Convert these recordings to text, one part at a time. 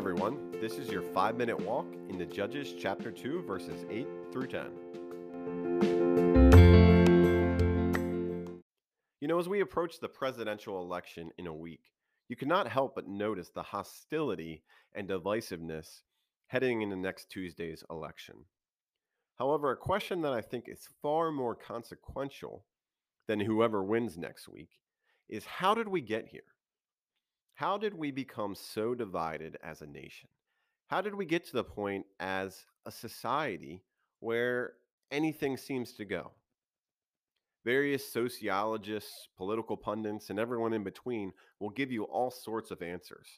everyone. This is your five minute walk into Judges chapter 2, verses 8 through 10. You know, as we approach the presidential election in a week, you cannot help but notice the hostility and divisiveness heading into next Tuesday's election. However, a question that I think is far more consequential than whoever wins next week is how did we get here? How did we become so divided as a nation? How did we get to the point as a society where anything seems to go? Various sociologists, political pundits, and everyone in between will give you all sorts of answers.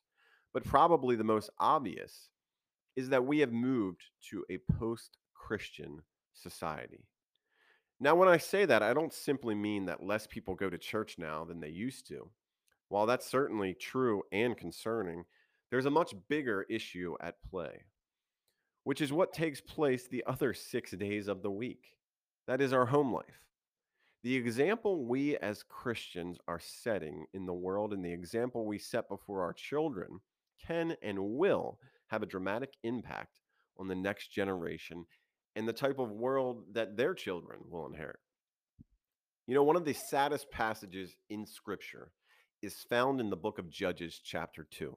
But probably the most obvious is that we have moved to a post Christian society. Now, when I say that, I don't simply mean that less people go to church now than they used to. While that's certainly true and concerning, there's a much bigger issue at play, which is what takes place the other six days of the week. That is our home life. The example we as Christians are setting in the world and the example we set before our children can and will have a dramatic impact on the next generation and the type of world that their children will inherit. You know, one of the saddest passages in Scripture is found in the book of Judges, chapter 2.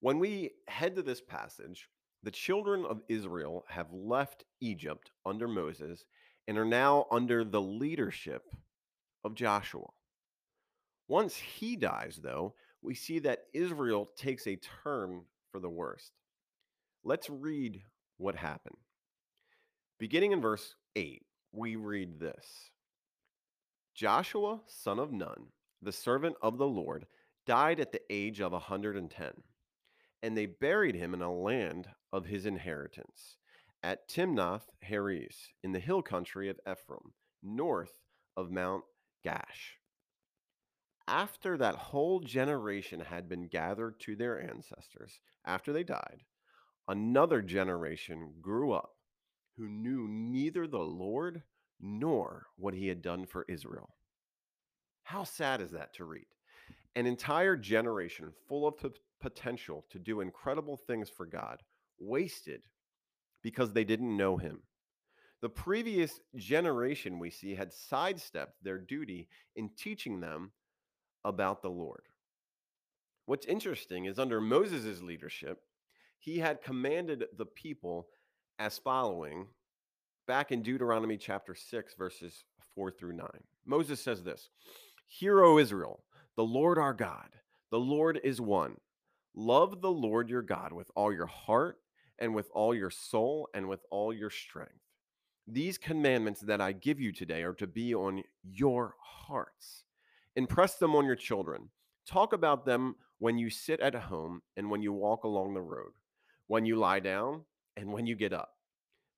When we head to this passage, the children of Israel have left Egypt under Moses and are now under the leadership of Joshua. Once he dies, though, we see that Israel takes a turn for the worst. Let's read what happened. Beginning in verse 8, we read this Joshua, son of Nun, the servant of the Lord, died at the age of a 110, and they buried him in a land of his inheritance at Timnath Heres in the hill country of Ephraim, north of Mount Gaash. After that whole generation had been gathered to their ancestors, after they died, another generation grew up who knew neither the Lord nor what he had done for Israel. How sad is that to read? An entire generation full of p- potential to do incredible things for God wasted because they didn't know him. The previous generation we see had sidestepped their duty in teaching them about the Lord. What's interesting is under Moses' leadership, he had commanded the people as following back in Deuteronomy chapter 6, verses 4 through 9. Moses says this Hear, O Israel, the Lord our God, the Lord is one. Love the Lord your God with all your heart and with all your soul and with all your strength. These commandments that I give you today are to be on your hearts. Impress them on your children. Talk about them when you sit at home and when you walk along the road, when you lie down and when you get up.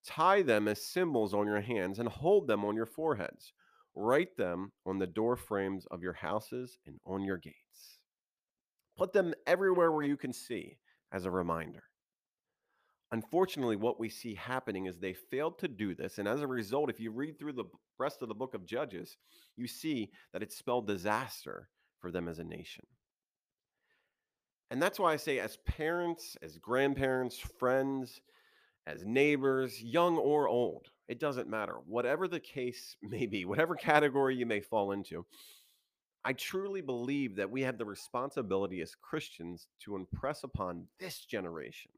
Tie them as symbols on your hands and hold them on your foreheads. Write them on the door frames of your houses and on your gates. Put them everywhere where you can see as a reminder. Unfortunately, what we see happening is they failed to do this. And as a result, if you read through the rest of the book of Judges, you see that it spelled disaster for them as a nation. And that's why I say, as parents, as grandparents, friends, as neighbors, young or old, it doesn't matter. Whatever the case may be, whatever category you may fall into, I truly believe that we have the responsibility as Christians to impress upon this generation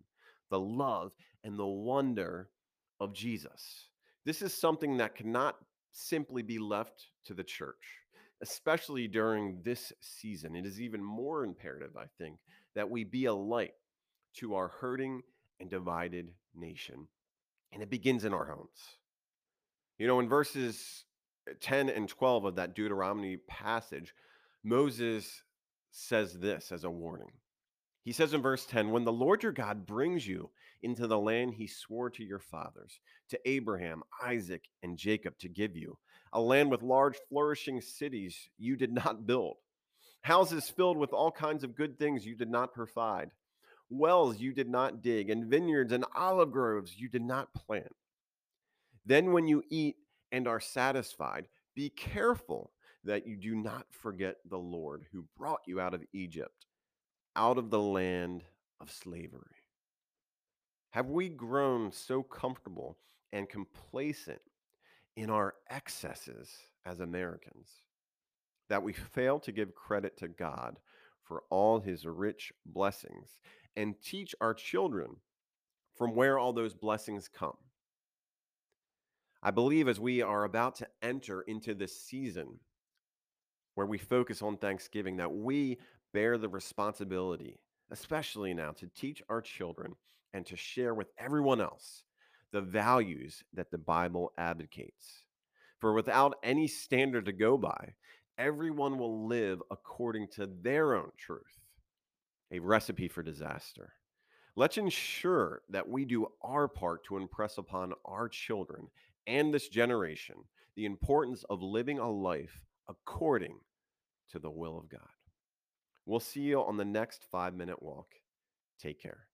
the love and the wonder of Jesus. This is something that cannot simply be left to the church, especially during this season. It is even more imperative, I think, that we be a light to our hurting and divided nation. And it begins in our homes. You know, in verses uh, 10 and 12 of that Deuteronomy passage, Moses says this as a warning. He says in verse 10 When the Lord your God brings you into the land he swore to your fathers, to Abraham, Isaac, and Jacob to give you, a land with large, flourishing cities you did not build, houses filled with all kinds of good things you did not provide, wells you did not dig, and vineyards and olive groves you did not plant. Then, when you eat and are satisfied, be careful that you do not forget the Lord who brought you out of Egypt, out of the land of slavery? Have we grown so comfortable and complacent in our excesses as Americans that we fail to give credit to God for all his rich blessings and teach our children from where all those blessings come? I believe as we are about to enter into this season where we focus on Thanksgiving, that we bear the responsibility, especially now, to teach our children and to share with everyone else the values that the Bible advocates. For without any standard to go by, everyone will live according to their own truth, a recipe for disaster. Let's ensure that we do our part to impress upon our children and this generation the importance of living a life according to the will of God. We'll see you on the next five minute walk. Take care.